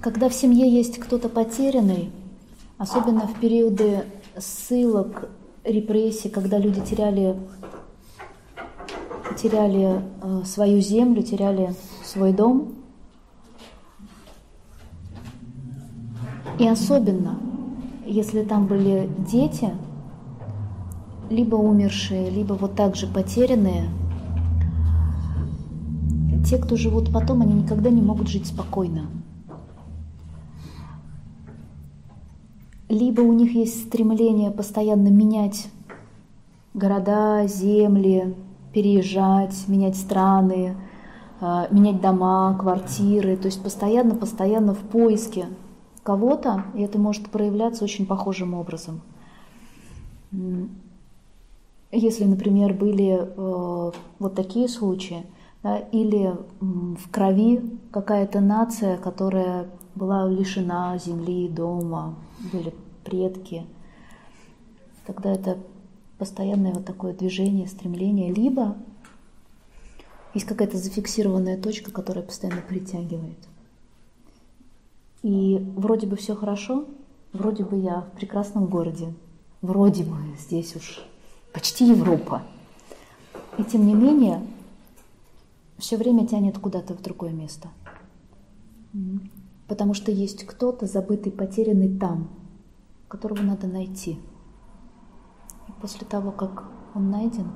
когда в семье есть кто-то потерянный, особенно в периоды ссылок, репрессий, когда люди теряли, теряли э, свою землю, теряли свой дом, и особенно, если там были дети, либо умершие, либо вот так же потерянные, те, кто живут потом, они никогда не могут жить спокойно. Либо у них есть стремление постоянно менять города, земли, переезжать, менять страны, а, менять дома, квартиры, то есть постоянно-постоянно в поиске кого-то, и это может проявляться очень похожим образом. Если, например, были э, вот такие случаи, да, или в крови какая-то нация, которая была лишена земли, дома, были предки. Тогда это постоянное вот такое движение, стремление, либо есть какая-то зафиксированная точка, которая постоянно притягивает. И вроде бы все хорошо, вроде бы я в прекрасном городе, вроде бы здесь уж почти Европа. И тем не менее, все время тянет куда-то в другое место потому что есть кто-то забытый, потерянный там, которого надо найти. И после того, как он найден,